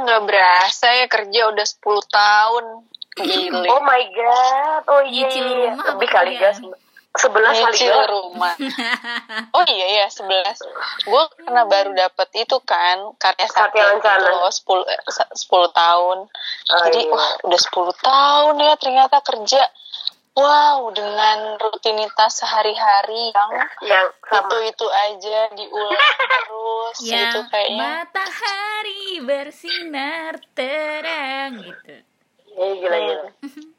Nggak berasa ya kerja udah 10 tahun. Gile. Oh my god. Oh iya. Iya. Lebih apa kali gas. Sebelas kali gas. rumah. Oh iya ya, 11. Gue karena baru dapet itu kan, karya Satya sakti loh, 10, eh, se- 10 tahun. Oh, Jadi, iya. wah udah 10 tahun ya ternyata kerja. Wow, dengan rutinitas sehari-hari yang Yang sama. itu-itu aja diulang terus gitu yang kayaknya. matahari bersinar terang gitu Iya gila gila.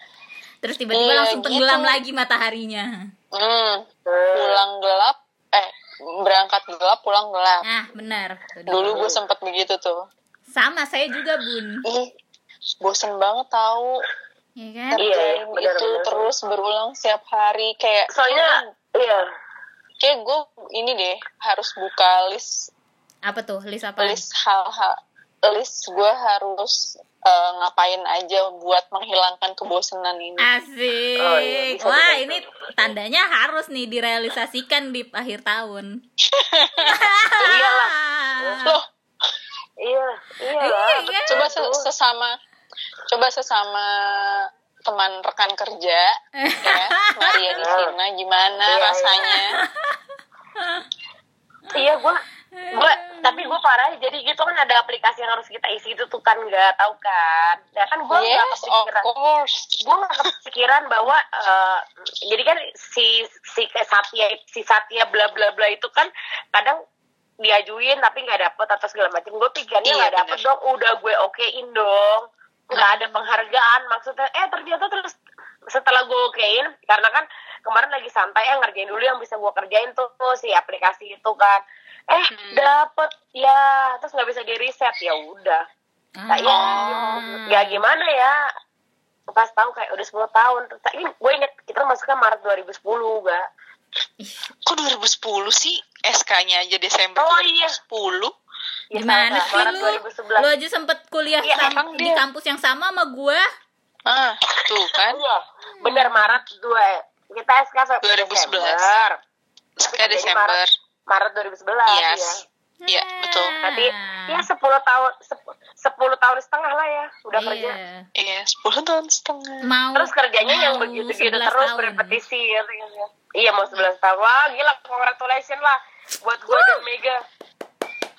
terus tiba-tiba Iya, langsung gitu. tenggelam lagi mataharinya Hmm, Hmm. pulang gelap, eh berangkat gelap, pulang gelap. nah benar Dulu gue sempet begitu tuh. sama saya juga bun Ih, bosen banget tahu ya kan Iya, kerjain benar, itu benar. terus berulang setiap hari kayak Soalnya iya. kayak gue ini deh harus buka list apa tuh list apa list hal-hal list gue harus eh, ngapain aja buat menghilangkan kebosanan ini Asik. Oh, iya, bisa, Wah, bisa, ini tandanya harus nih direalisasikan di akhir tahun. Iyalah. loh Iya, iya. Iya, iya. coba se- sesama coba sesama teman rekan kerja ya Maria di Sina gimana Iya, iya. rasanya? Iya, gua gua tapi gua parah jadi gitu kan ada aplikasi yang harus kita isi itu tuh kan nggak tahu kan? Ya kan gua nggak yes kepikiran. gue nggak kepikiran bahwa eh, jadi kan si si Satya si Satya bla bla bla itu kan kadang diajuin tapi nggak dapet atau segala macam gue pikirnya Iya, nggak dapet bener. dong udah gue okein dong nggak ada penghargaan maksudnya eh ternyata terus setelah gue okein karena kan kemarin lagi santai ya ngerjain dulu yang bisa gue kerjain tuh, tuh si aplikasi itu kan. Eh Hmm. dapet ya terus nggak bisa di reset ya udah. Ah. Kayak ya gimana ya? Pas tahu kayak udah 10 tahun. Terus ini gue inget kita masuknya Maret 2010 gak Ih, kok 2010 sih? SK-nya aja Desember Oh, iya. 2010 ya, Gimana salah, sih lu? 2011 Lu aja sempet kuliah Iya, sam- emang di dia. kampus yang sama sama gua. ah tuh kan iya bener Maret dua kita SK Februari 2011. Desember SK Desember Maret, Maret 2011 yes ya Iya, betul. Tapi ya 10 tahun sep- 10 tahun setengah lah ya udah kerja. Iya. Iya, 10 tahun setengah. Mau Terus kerjanya yang mau begitu-gitu 11 terus tahun. berepetisi ya. Iya mau 11 tahun. Wah gila congratulations lah buat gue dan Mega.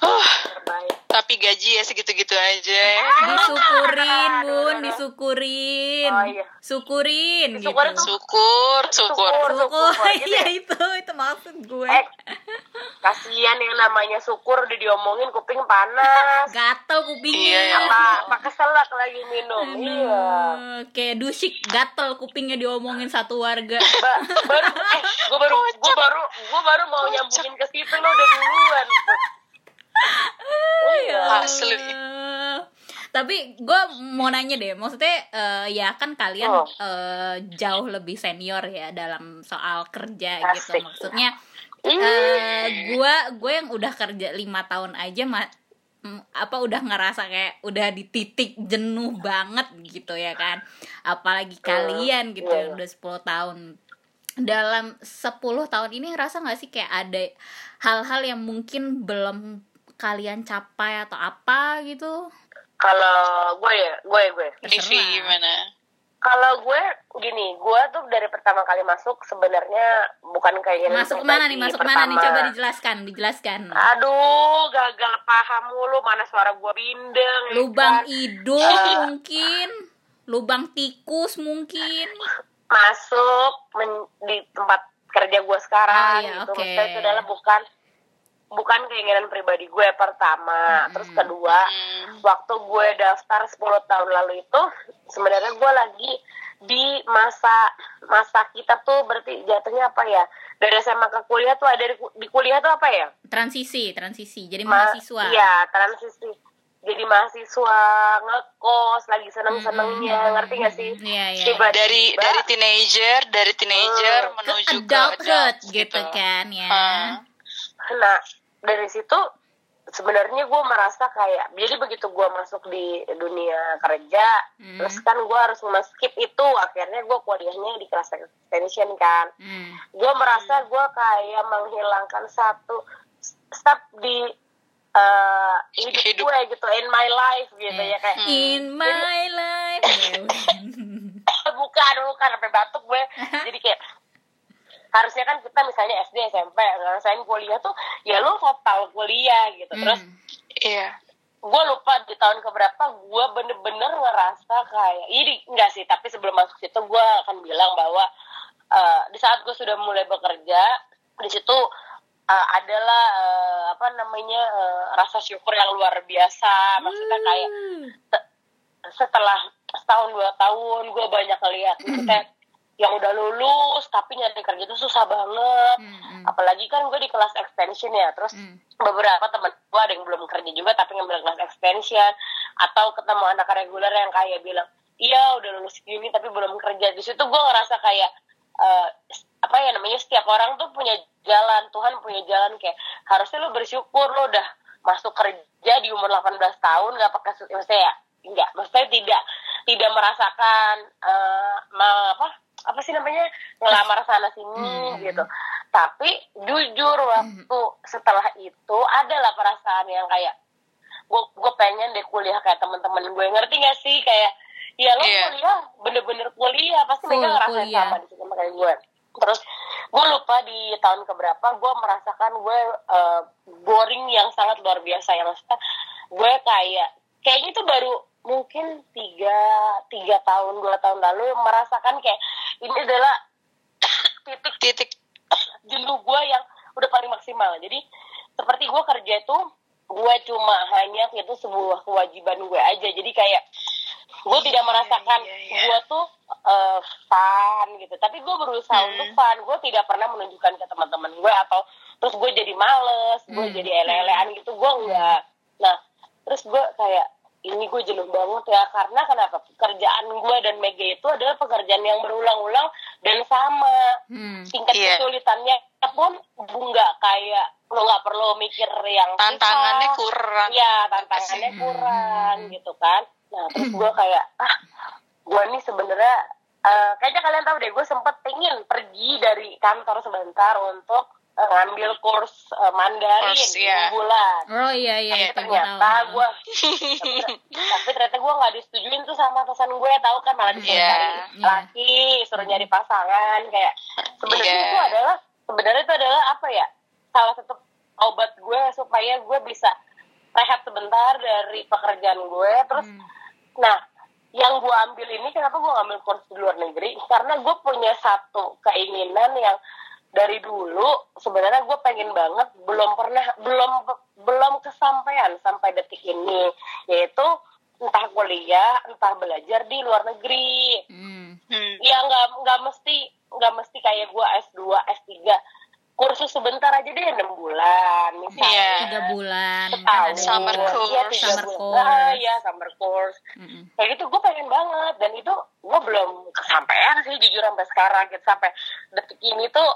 Terbaik. tapi gaji ya segitu-gitu aja. Disyukurin, Bun, disyukurin. Oh, iya. Syukurin Disyukurin gitu. tuh. Syukur, syukur. Syukur. Syukur. Gitu Iya ya? itu, itu maksud gue. Eh kasihan yang namanya syukur udah diomongin kuping panas. Gatel Iya, kupingnya. ya. Apa apa keselak lagi minum. Iya. Aduh, kayak dusik gatel kupingnya diomongin satu warga. Ba- baru eh gue baru gue baru gue baru mau nyambungin ke situ lo udah duluan. Asli. Tapi gue mau nanya deh, maksudnya eh, ya kan kalian Oh. eh, jauh lebih senior ya dalam soal kerja gitu. Asik. Maksudnya eh gue gue yang udah kerja lima tahun aja ma- mm, apa udah ngerasa kayak udah di titik jenuh banget gitu ya kan. Apalagi kalian gitu iya. yang udah 10 tahun dalam 10 tahun ini ngerasa nggak sih kayak ada hal-hal yang mungkin belum kalian capai atau apa gitu Kalau gue ya gue gue. Divi Terserah. gimana? Kalau gue gini, gue tuh dari pertama kali masuk sebenarnya bukan kayak yang masuk ke mana nih masuk ke mana nih coba dijelaskan dijelaskan Aduh, gagal paham mulu mana suara gue bindeng. ya lubang kan? hidung mungkin lubang tikus mungkin masuk men- di tempat kerja gue sekarang Ah, iya, gitu. oke. Maksudnya itu adalah bukan bukan keinginan pribadi gue pertama. Terus kedua, Hmm. waktu gue daftar 10 tahun lalu itu sebenarnya gue lagi di masa masa kita tuh berarti jatuhnya apa ya? Dari SMA ke kuliah tuh ada di, di kuliah tuh apa ya? transisi transisi jadi Ma- mahasiswa Iya, transisi. Jadi mahasiswa ngekos lagi seneng-senengnya, Mm-mm. ngerti gak sih? Iya, iya. Tiba-tiba- Dari dari teenager, dari teenager Hmm. ke menuju ke adulthood adult gitu kan ya Ah. Nah, dari situ sebenarnya gue merasa kayak jadi begitu gue masuk di dunia kerja, Hmm. terus kan gue harus skip itu, akhirnya gue kuliahnya di kelas extension kan. Hmm. Gue merasa gue kayak menghilangkan satu step di eh, hidup, Hidup. gue gitu in my life gitu Eh, ya kayak in my life bukan bukan sampai batuk gue jadi kayak harusnya kan kita misalnya SD SMP ngerasain kuliah tuh ya lu total kuliah gitu terus Hmm. Iya. gue lupa di tahun keberapa gue bener-bener ngerasa kayak ini enggak sih tapi sebelum masuk situ gue akan bilang bahwa eh, di saat gue sudah mulai bekerja di situ eh, adalah eh, apa namanya eh, rasa syukur yang luar biasa maksudnya kayak se- setelah setahun dua tahun gue banyak lihat yang udah lulus tapi nyari kerja itu susah banget Hmm, hmm. apalagi kan gue di kelas extension ya terus Hmm. beberapa teman gue ada yang belum kerja juga tapi ngambil kelas extension atau ketemu anak reguler yang kayak bilang iya udah lulus gini tapi belum kerja di situ gue ngerasa kayak eh, apa ya namanya setiap orang tuh punya jalan Tuhan punya jalan kayak harusnya lo bersyukur lo udah masuk kerja di umur 18 tahun nggak pakai su- maksudnya ya enggak maksudnya tidak tidak merasakan eh, ma- apa apa sih namanya ngelamar sana sini Hmm. gitu tapi jujur waktu setelah itu adalah perasaan yang kayak gue gue pengen deh kuliah kayak teman-teman gue ngerti gak sih kayak ya lo Iya. kuliah bener-bener kuliah pasti mereka ngerasain kuliah. sama di sama kayak gue terus gue lupa di tahun keberapa gue merasakan gue eh, boring yang sangat luar biasa ya maksudnya gue kayak kayaknya itu baru mungkin tiga tiga tahun dua tahun lalu merasakan kayak ini adalah titik Titik. jenuh gue yang udah paling maksimal jadi seperti gue kerja itu gue cuma hanya itu sebuah kewajiban gue aja jadi kayak gue tidak Iya, merasakan iya, iya. gue tuh eh, fun gitu tapi gue berusaha Hmm. untuk fun gue tidak pernah menunjukkan ke teman-teman gue atau terus gue jadi males gue Hmm. jadi ele-elean gitu gue enggak nah terus gue kayak ini gue jenuh banget ya karena kenapa pekerjaan gue dan Mega itu adalah pekerjaan yang berulang-ulang dan sama Hmm. tingkat Iya. kesulitannya pun nggak kayak lo nggak perlu mikir yang Tantangannya susah. kurang. ya tantangannya Hmm. kurang gitu kan nah terus gue kayak ah gue nih sebenarnya eh, kayaknya kalian tahu deh gue sempet pengen pergi dari kantor sebentar untuk eh, ngambil kurs eh, Mandarin Kurs, iya. enam bulan Oh iya iya Iya, itu gue ternyata tahu. gue tapi ternyata gue nggak disetujuin tuh sama atasan gue tahu kan malah disuruh Iya. cari Iya. laki suruh nyari pasangan kayak sebenarnya Iya. itu adalah sebenarnya itu adalah apa ya salah satu obat gue supaya gue bisa rehat sebentar dari pekerjaan gue terus Hmm. nah yang gue ambil ini kenapa gue ngambil kurs di luar negeri karena gue punya satu keinginan yang dari dulu sebenarnya gue pengen banget belum pernah belum belum kesampaian sampai detik ini yaitu entah kuliah entah belajar di luar negeri Hmm. Hmm. ya nggak nggak mesti nggak mesti kayak gue S2 S3 kursus sebentar aja deh enam bulan misalnya Iya. Tiga bulan kan setahun ada Summer course. Tiga Summer bulan. course. Ah, ya summer course Mm-mm. kayak gitu gue pengen banget dan itu gue belum kesampaian sih jujur sampai sekarang gitu sampai detik ini tuh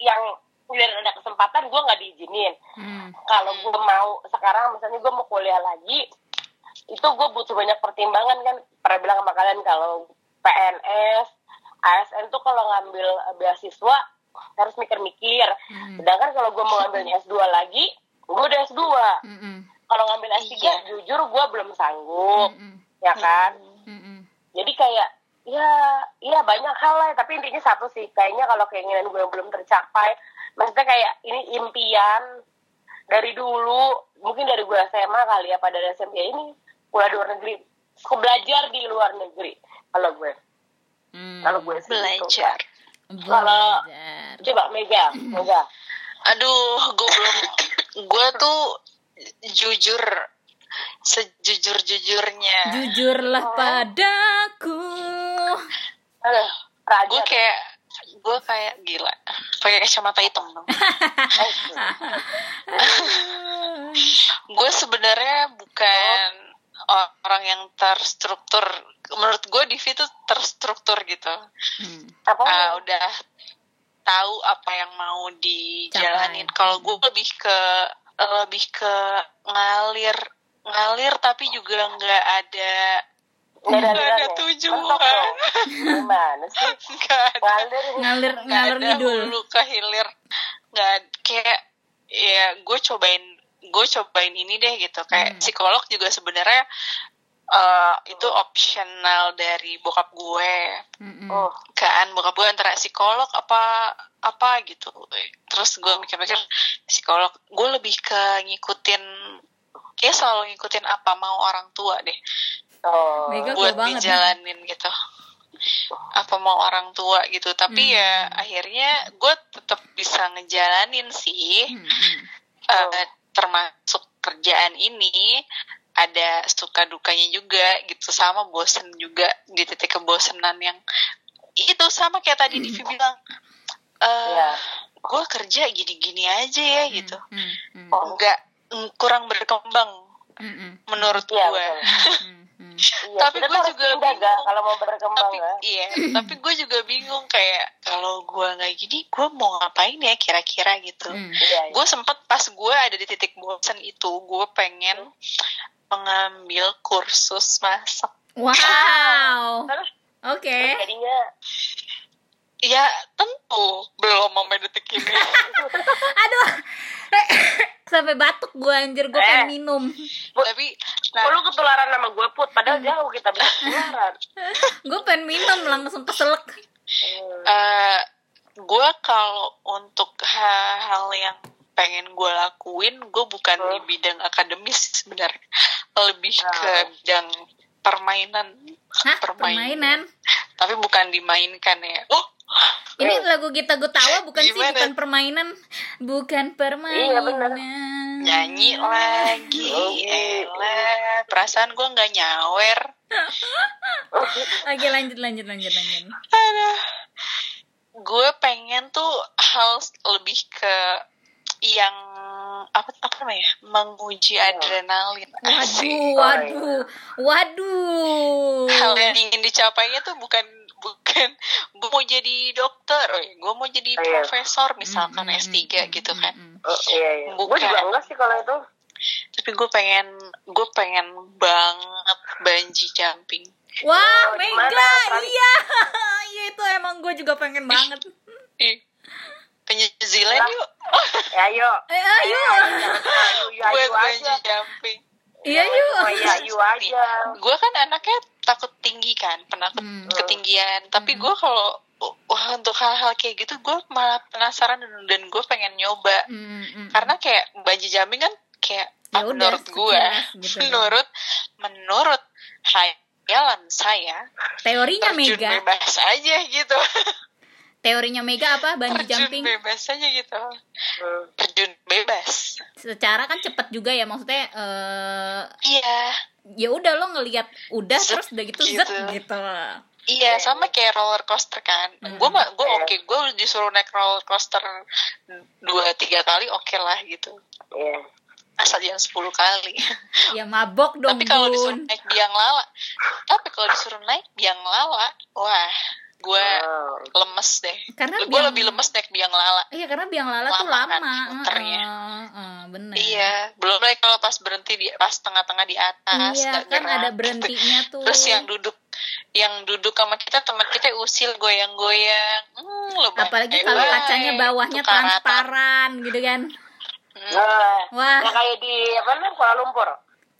yang udah ada kesempatan gue nggak diizinin Hmm. kalau gue mau sekarang misalnya gue mau kuliah lagi itu gue butuh banyak pertimbangan kan pernah bilang sama kalian kalau PNS ASN tuh kalau ngambil eh, beasiswa harus mikir-mikir Hmm. sedangkan kalau gue mau ngambilnya S2 lagi gue udah S2 Mm-mm. kalau ngambil S3 Iya. jujur gue belum sanggup Mm-mm. ya kan Mm-mm. jadi kayak ya iya banyak hal lah tapi intinya satu sih kayaknya kalau keinginan gue yang belum tercapai maksudnya kayak ini impian dari dulu mungkin dari gue SMA kali ya pada SMP ini kuliah di luar negeri aku belajar di luar negeri kalau gue Hmm. kalau gue sih gitu. Belajar. Kalau- coba Mega Mega Aduh, gue belum. Gue tuh jujur sejujur-jujurnya. Jujurlah Oh. padaku. Aduh, Gue kayak gue kayak gila. Pakai kacamata hitam dong. gue sebenarnya bukan orang yang terstruktur. Menurut gue Divi tuh terstruktur gitu. Hmm. apa Ah, udah tahu apa yang mau dijalanin. Kalau gue lebih ke lebih ke ngalir ngalir tapi juga nggak ada nggak ada tujuan. Gimana sih? Nggak ada. Ngalir Ngalir ada ngidul. hulu ke hilir. Nggak ada- kayak ya gue cobain gue cobain ini deh gitu. Kayak Hmm. psikolog juga sebenarnya eh, itu optional dari bokap gue. Mm-mm. Oh, kan bokap gue antara psikolog apa apa gitu. Terus gue mikir-mikir psikolog gue lebih ke ngikutin kayak selalu ngikutin apa mau orang tua deh oh. Mega buat gue banget. dijalanin gitu apa mau orang tua gitu tapi Hmm. ya akhirnya gue tetap bisa ngejalanin sih Mm-mm. Eh, termasuk kerjaan ini ada suka dukanya juga gitu sama bosen juga di titik kebosenan yang itu sama kayak tadi Divi bilang eh Iya. gue kerja gini-gini aja ya gitu Mm, mm, Oh. nggak kurang berkembang mm, mm, menurut Iya, gue betul. mm, mm. Iya, Tapi harus juga bingung. kalau mau berkembang tapi ya. iya tapi gue juga bingung kayak kalau gue nggak gini gue mau ngapain ya kira-kira gitu Mm. Iya, iya. gue sempet pas gue ada di titik bosan itu gue pengen mengambil kursus masak Wow. Terus Oke. jadinya ya tentu belum sampai detik ini Aduh. Sampai batuk gue anjir gue pengen Eh. minum. tapi nah lu ketularan sama gue put padahal jauh kita bisa ketularan Gue pengen minum langsung keselak. Hmm. eh gue kalau untuk hal-hal yang pengen gue lakuin gue bukan di Hmm. bidang akademis sebenarnya lebih Ah. ke bidang permainan Hah? Permainan. tapi bukan dimainkan ya oh Ini lagu kita gue tawa bukan sih Gimana? bukan permainan, bukan permainan. Iya, nyanyi lagi Oh, elah perasaan gue nggak nyawer Oke lanjut lanjut lanjut lanjut. Aduh. gue pengen tuh hal lebih ke yang apa apa namanya menguji adrenalin Asik. Waduh, waduh, waduh. hal yang ingin dicapainya tuh bukan bukan gue mau jadi dokter gue mau jadi Oh, iya. profesor misalkan Mm, mm, S3 mm, gitu kan mm. Oh, iya, iya. Gue juga enggak sih kalau itu. tapi gue pengen gue pengen banget banji jumping Wah, Oh, di Mega, iya, iya itu emang gue juga pengen banget. Ke New Zealand yuk Ya, ayo. Eh, ayo, Ayo, ayo, buat ayo banji aja. jumping iya yuk. Oh, iya, ayo aja. gue kan anaknya takut tinggi kan penakut Hmm. ketinggian tapi gue kalau wah untuk hal-hal kayak gitu gue malah penasaran dan, dan gue pengen nyoba Mm, mm, karena kayak banji jumping kan kayak Ya ah, udah, menurut gue gitu menurut menurut hayalan saya teorinya terjun Mega, bebas aja gitu teorinya Mega apa? Bungee terjun jumping. bebas aja gitu Hmm. terjun bebas Secara kan cepet juga ya maksudnya. eh iya ya udah lo ngelihat udah Zet, terus udah gitu, gitu. zet gitu. Iya, sama kayak roller coaster kan. Gue mah gue oke, gue disuruh naik roller coaster dua tiga kali oke lah gitu. Iya. Asal jangan 10 kali. Ya mabok dong tapi kalau disuruh naik biang lala, tapi kalau disuruh naik biang lala, wah, gue Oh. lemes deh. Karena Gue biang- lebih lemes naik biang lala. Iya karena biang lala tuh Lama lama. kan muternya. Heeh, heeh, bener. Iya, belum lagi kalau pas berhenti di pas tengah-tengah di atas, Iya, kan gerak, ada gitu. berhentinya tuh. Terus yang duduk yang duduk sama kita teman kita usil goyang-goyang. Hmm, lebay. apalagi Eh, kalau kacanya bawahnya transparan gitu kan. Hmm. Nah, Wah, yang kayak di apa namanya Kuala Lumpur.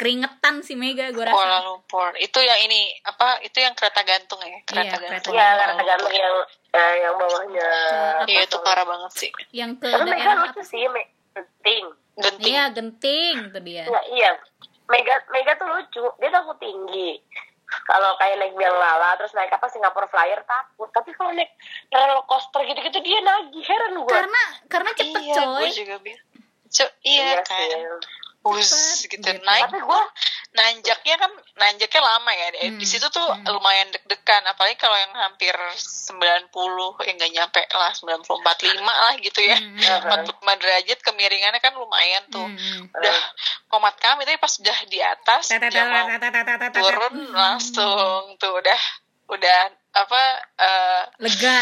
Keringetan si Mega gue Kuala rasa. Lumpur. Itu yang ini apa? Itu yang kereta gantung ya? Kereta Iya, gantung. Iya, karena gantung yang eh, yang bawahnya. Hmm, Iya, itu parah banget sih. Yang ke Tapi Mega daerah lucu sih, Me. Genting. Genting. Iya, genting tuh dia. Iya, iya. Mega Mega tuh lucu. Dia takut tinggi. Kalau kayak naik biang lala terus naik apa Singapore Flyer takut. Tapi kalau naik roller coaster gitu-gitu dia nagih. Heran gue. Karena karena cepet iya, coy. gue juga bilang. Co- iya, kan. Us Bus gitu. gitu, naik tapi gua nanjaknya kan nanjaknya lama ya hmm. di situ tuh hmm. lumayan deg-degan apalagi kalau yang hampir 90 yang enggak nyampe lah 94 5 lah gitu ya hmm. Iya, kan? 45 derajat kemiringannya kan lumayan tuh hmm. udah komat kami tapi pas udah di atas dia turun langsung tuh udah udah apa lega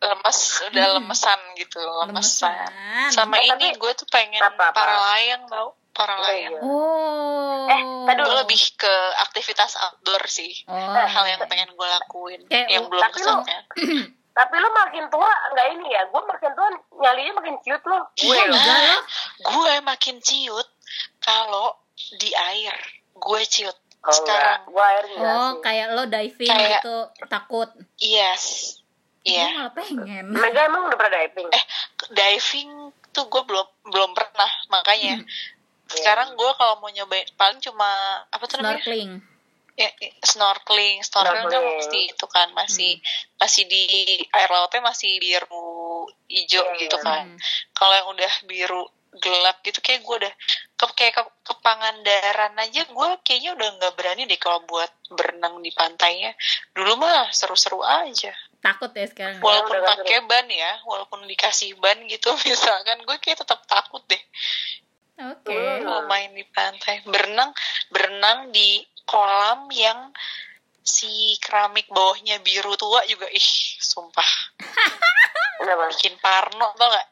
lemes udah lemesan gitu lemesan, lemesan. sama ini gue tuh pengen para layang tau para Oh, layang iya. Oh. Eh, tadi gue lebih ke aktivitas outdoor sih Oh. hal yang pengen gue lakuin Kayak- yang belum tapi lu- kesampaian tapi lu makin tua nggak ini ya. Gue makin tua nyalinya makin cute loh. Gue Iya, enggak loh. gue makin ciut kalau di air gue ciut Oh, sekarang enggak. Gua air enggak oh sih. kayak lo diving Kayak- gitu takut yes gue iya malah pengen Mega emang udah pernah diving? Eh, diving tuh gue belum belum pernah makanya Hmm. Sekarang gue kalau mau nyobain paling cuma apa tuh namanya? Snorkeling. Ya, ya, snorkeling snorkeling kan masih itu kan masih masih di air lautnya masih biru hijau Iya, gitu kan. Hmm. kalau yang udah biru gelap gitu kayak gue udah ke kayak ke, ke Pangandaran aja gue kayaknya udah nggak berani deh kalau buat berenang di pantainya. Dulu mah seru-seru aja. Takut ya sekarang. Walaupun pakai ban ya walaupun dikasih ban gitu misalkan gue kayak tetap takut deh oke. Hmm. kalau main di pantai berenang berenang di kolam yang si keramik bawahnya biru tua juga ih sumpah. Bikin parno tau gak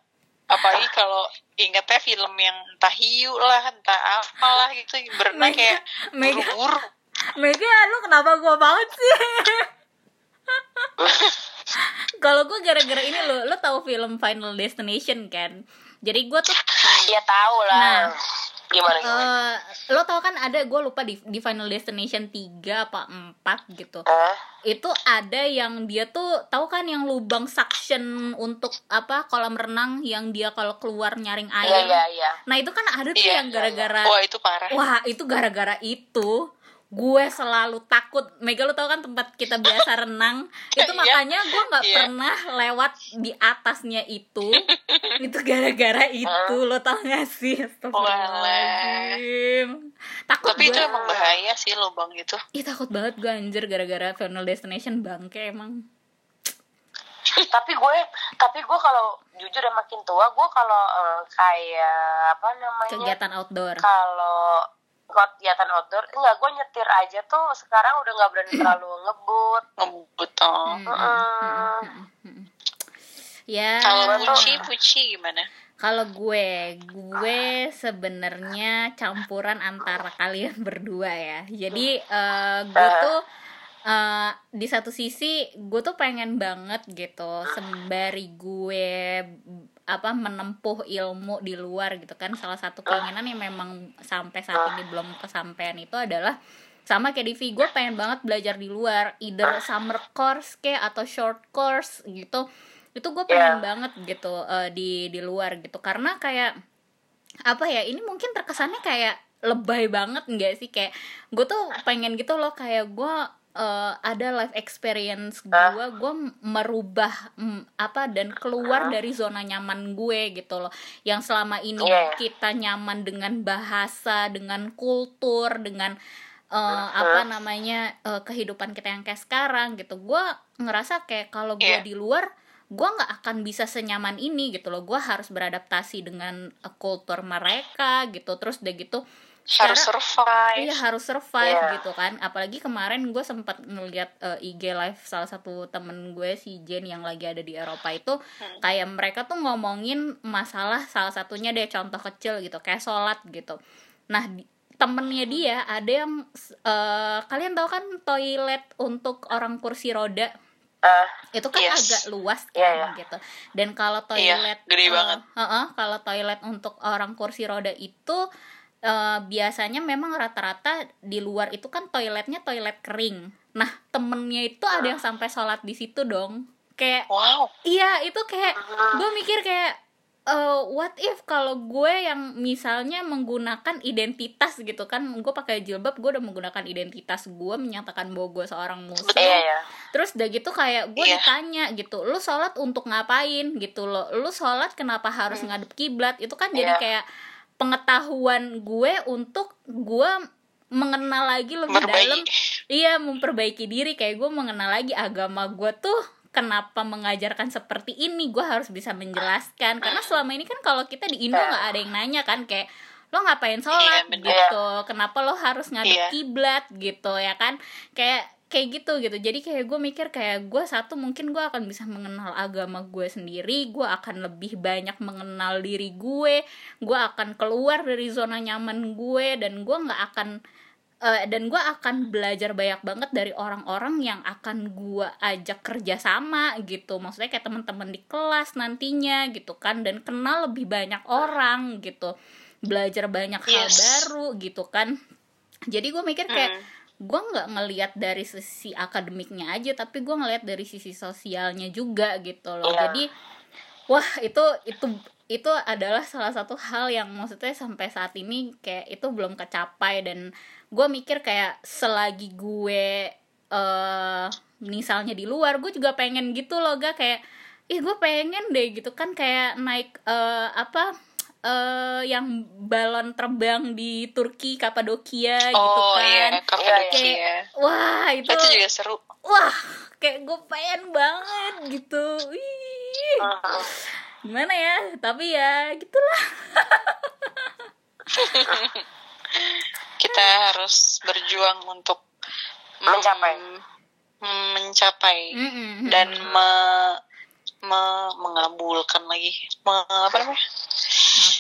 apalagi kalau ingetnya film yang entah hiu lah entah apalah gitu berenang Mega- kayak Mega buru-buru. Mega lu kenapa gua banget sih? Kalau gue gara-gara ini lo lo tahu film Final Destination kan jadi gue tuh Ya tahu lah. Nah. Gimana gimana? eh, lo tau kan ada gue lupa di di Final Destination 3 apa 4 gitu Hah? itu ada yang dia tuh tahu kan yang lubang suction untuk apa kolam renang yang dia kalau keluar nyaring Iya air iya iya. nah itu kan ada tuh Iya, yang gara-gara wah itu parah wah itu gara-gara itu gue selalu takut. Mega lu tau kan tempat kita biasa renang? Itu Iya. makanya gue nggak Iya. pernah lewat di atasnya itu. Itu gara-gara itu lo tau gak sih? Astagfirullahaladzim. Takut tapi itu gue emang bahaya sih lubang itu Ih takut banget gue anjir gara-gara Final Destination bangke emang. Tapi gue tapi gue kalau jujur ya makin tua gue kalau eh, kayak apa namanya? Kegiatan outdoor. Kalau kegiatan outdoor enggak gue nyetir aja tuh sekarang udah nggak berani terlalu ngebut. Ngebut oh. Heeh. hmm, ya kalau puci puci gimana? kalau gue gue sebenarnya campuran antara kalian berdua ya. Jadi eh, gue tuh eh, di satu sisi gue tuh pengen banget gitu sembari gue apa menempuh ilmu di luar gitu kan. Salah satu keinginan yang memang sampai saat ini belum kesampaian itu adalah sama kayak Divi gue pengen banget belajar di luar. Either summer course kayak atau short course gitu. Itu gue pengen banget gitu eh, di di luar gitu. Karena kayak apa ya ini mungkin terkesannya kayak lebay banget enggak sih? Kayak gue tuh pengen gitu loh kayak gue eh, ada life experience gue gue merubah mm, apa dan keluar dari zona nyaman gue gitu loh. Yang selama ini Iya. kita nyaman dengan bahasa dengan kultur dengan eh, apa namanya eh, kehidupan kita yang kayak sekarang gitu. Gue ngerasa kayak kalau gue Iya. di luar gue nggak akan bisa senyaman ini gitu loh. Gue harus beradaptasi dengan eh, kultur mereka gitu. Terus udah gitu harus survive Iya harus survive Iya. gitu kan apalagi kemarin gue sempat ngeliat eh, IG live salah satu temen gue si Jen yang lagi ada di Eropa itu Hmm. kayak mereka tuh ngomongin masalah salah satunya deh contoh kecil gitu kayak sholat gitu nah temennya dia ada yang eh, kalian tahu kan toilet untuk orang kursi roda Ah, itu kan Yes. agak luas kan Iya, iya. gitu dan kalau Iya, toilet gede eh, banget. heeh, kalau toilet untuk orang kursi roda itu eh, biasanya memang rata-rata di luar itu kan toiletnya toilet kering. Nah temennya itu ada yang sampai sholat di situ dong. Kayak wow. iya itu kayak gue mikir kayak eh, what if kalau gue yang misalnya menggunakan identitas gitu kan gue pakai jilbab gue udah menggunakan identitas gue menyatakan bahwa gue seorang muslim. Iya ya. terus udah gitu kayak gue Iya. ditanya gitu lu sholat untuk ngapain? gitu loh. Lu sholat kenapa harus ngadep kiblat? Itu kan jadi Iya. kayak pengetahuan gue untuk gue mengenal lagi lebih Memperbaiki. dalam. Iya memperbaiki diri. Kayak gue mengenal lagi agama gue tuh kenapa mengajarkan seperti ini. Gue harus bisa menjelaskan. Karena selama ini kan kalau kita di Indo nggak ada yang nanya kan kayak lo ngapain sholat? Iya, bener. gitu. Kenapa lo harus ngadep Iya. kiblat? Gitu ya kan? Kayak kayak gitu gitu. Jadi kayak gue mikir kayak gue satu mungkin gue akan bisa mengenal agama gue sendiri gue akan lebih banyak mengenal diri gue gue akan keluar dari zona nyaman gue dan gue nggak akan eh, dan gue akan belajar banyak banget dari orang-orang yang akan gue ajak kerja sama gitu. Maksudnya kayak teman-teman di kelas nantinya gitu kan. Dan kenal lebih banyak orang gitu. Belajar banyak hal Yes. baru gitu kan. Jadi gue mikir kayak Hmm. Gue nggak ngelihat dari sisi akademiknya aja tapi gue ngelihat dari sisi sosialnya juga gitu loh. Iya. jadi wah itu itu itu adalah salah satu hal yang maksudnya sampai saat ini kayak itu belum kecapai. Dan gue mikir kayak selagi gue eh misalnya di luar gue juga pengen gitu loh gak. Kayak ih gue pengen deh gitu kan. Kayak naik eh apa eh yang balon terbang di Turki Kapadokia gitu Oh kan iya, Kapadokia. Kayak, wah itu, Itu juga seru. wah kayak gue pengen banget gitu Ih, Hmm. gimana ya tapi ya gitulah Kita harus berjuang untuk Mencapai. mencapai Mm-mm. dan me- me- mengabulkan lagi. Me- apa namanya?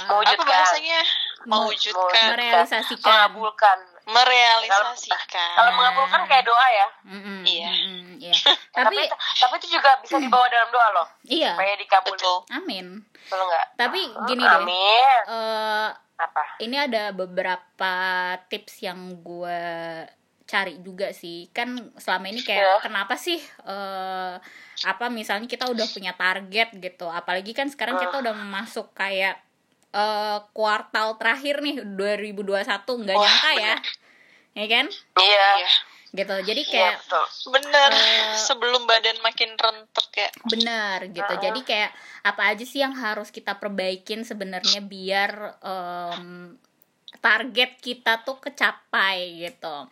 Apa? Apa Mewujudkan. bahasanya? Mewujudkan, merealisasikan mengabulkan merealisasikan. kalau mengabulkan kayak doa ya Mm-mm, Iya. mm-mm, iya. tapi tapi tapi itu juga bisa dibawa dalam doa loh iya supaya dikabulin Betul. amin betul nggak tapi gini deh amin eh, apa ini ada beberapa tips yang gue cari juga sih kan selama ini kayak Iya. kenapa sih eh apa misalnya kita udah punya target gitu apalagi kan sekarang kita udah masuk kayak eh kuartal terakhir nih 2021 nggak Wah, nyangka ya ya kan iya Iya. gitu jadi iya kayak betul Bener. Eh, Sebelum badan makin rentet ya. benar gitu Heeh. jadi kayak apa aja sih yang harus kita perbaikin sebenarnya biar em, target kita tuh kecapai gitu.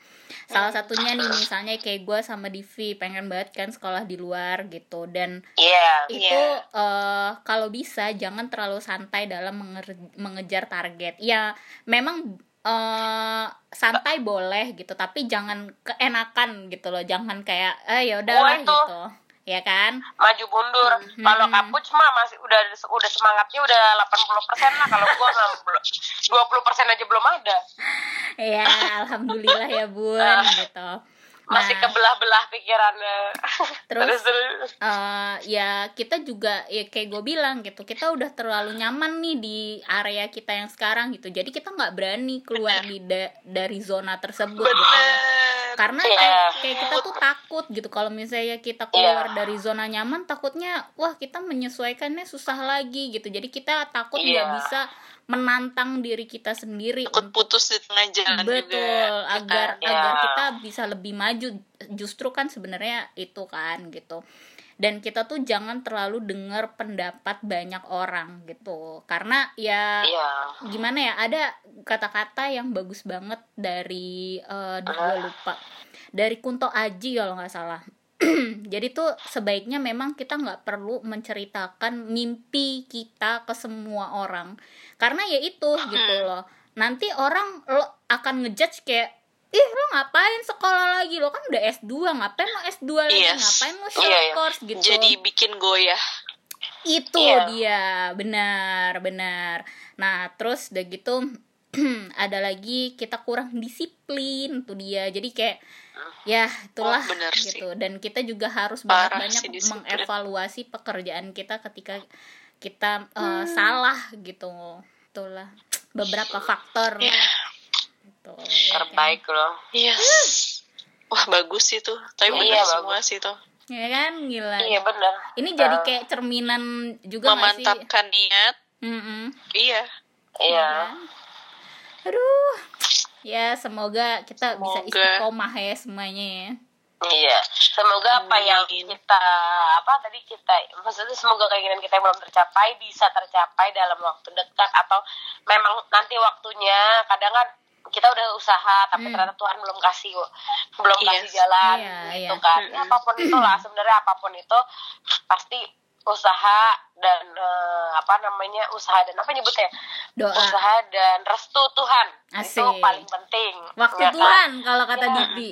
Salah satunya nih misalnya kayak gue sama Divi pengen banget kan sekolah di luar gitu. Dan iya itu eh, kalau bisa jangan terlalu santai dalam menger- mengejar target. Ya memang eh, santai boleh gitu tapi jangan keenakan gitu loh. Jangan kayak eh ya udahlah Wah, itu. gitu ya kan? Maju mundur. Hmm. kalau kapuc mah masih udah udah semangatnya udah 80% lah. Kalau gua mah belum 20% aja belum ada. Ya alhamdulillah ya bun gitu masih Nah, kebelah-belah pikirannya. Terus terus eh, ya kita juga ya kayak gue bilang gitu kita udah terlalu nyaman nih di area kita yang sekarang gitu. Jadi kita nggak berani keluar di da- dari zona tersebut gitu. Bener. karena Iya. kayak, kayak kita tuh takut gitu. Kalau misalnya kita keluar dari zona nyaman takutnya wah kita menyesuaikannya susah lagi gitu. Jadi kita takut nggak Iya. bisa menantang diri kita sendiri Takut putus di tengah jalan betul juga. ya. Agar kan? Ya. agar kita bisa lebih maju. Justru kan sebenarnya itu kan gitu. Dan kita tuh jangan terlalu dengar pendapat banyak orang gitu. Karena ya iya. gimana ya ada kata-kata yang bagus banget dari eh gue lupa. Dari Kunto Aji kalau nggak salah jadi tuh sebaiknya memang kita nggak perlu menceritakan mimpi kita ke semua orang. Karena ya itu gitu loh. Nanti orang lo akan ngejudge kayak ih lo ngapain sekolah lagi? Lo kan udah S2 ngapain lo S2 lagi? Yes. ngapain lo short Iya, iya. course? gitu. Jadi bikin goyah. itu Iya. dia. Benar benar. Nah terus udah gitu ada lagi kita kurang disiplin tuh dia. Jadi kayak ya itulah Oh, bener sih. gitu dan kita juga harus banyak-banyak sih mengevaluasi pekerjaan kita ketika kita Hmm. salah gitu itulah beberapa faktor Iya. gitu, ya kan? terbaik loh Yes. Wah bagus itu. Tapi Iya, bener bagus. semua sih tuh. ya kan gila iya benar ini jadi Eh, kayak cerminan juga sih Memantapkan niat. Mm-mm. Iya. iya kan? Aduh. Ya, semoga kita bisa Semoga. istiqomah ya semuanya ya. Iya, semoga apa yang kita apa tadi kita maksudnya semoga keinginan kita yang belum tercapai bisa tercapai dalam waktu dekat atau memang nanti waktunya kadang kan kita udah usaha tapi Hmm. ternyata Tuhan belum kasih belum Yes. kasih jalan Iya, gitu iya. kan. Ya, Mm-mm. apa pun itu lah sebenarnya apa pun itu pasti usaha dan eh, apa namanya usaha dan apa nyebutnya Doa. usaha dan restu Tuhan itu Asik. paling penting Waktu ya kan? Tuhan kalau kata Iya. Divi.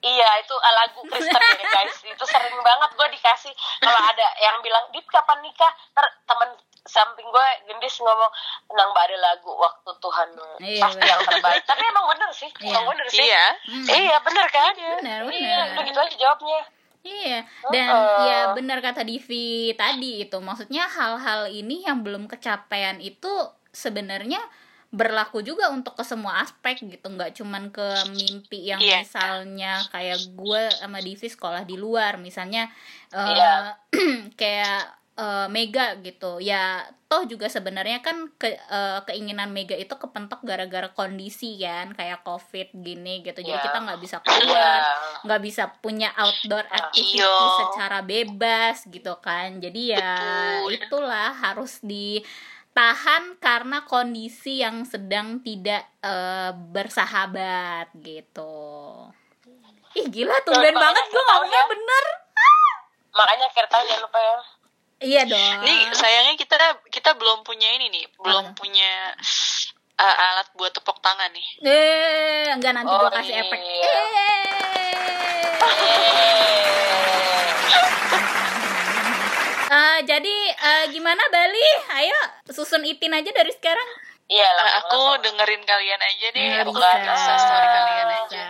Iya itu uh, lagu Kristen ya guys itu sering banget gue dikasih kalau ada yang bilang Dip kapan nikah ter temen samping gue gendis ngomong tenang mbak ada lagu waktu Tuhan Iya, pasti bener. yang terbaik tapi emang bener sih Iya. emang bener sih Iya. Hmm. iya bener kan Bener, iya bener. udah gitu aja jawabnya Iya, dan Heeh. ya benar kata Divi tadi itu. Maksudnya hal-hal ini yang belum kecapean itu sebenarnya berlaku juga untuk ke semua aspek gitu nggak cuman ke mimpi yang Iya. misalnya kayak gue sama Divi sekolah di luar misalnya eh, Iya. kayak eh, Mega gitu ya toh juga sebenarnya kan ke, eh, keinginan Mega itu kepentok gara-gara kondisi kan kayak covid gini gitu jadi Iya. kita nggak bisa Iya. keluar nggak bisa punya outdoor activity Iya. secara bebas gitu kan jadi ya Betul. itulah harus ditahan karena kondisi yang sedang tidak eh, bersahabat gitu ih gila tumben banget gue ngomongnya ya. bener Makanya akhir tahun jangan lupa ya. Iya dong Nih sayangnya kita kita belum punya ini nih, belum Apa? punya uh, alat buat tepuk tangan nih. eh enggak nanti Oh, gue kasih iya. efek Eh, jadi eh, gimana Bali? Ayo susun itin aja dari sekarang. Iya lah. Aku dengerin kalian aja deh, nggak bisa story kalian aja.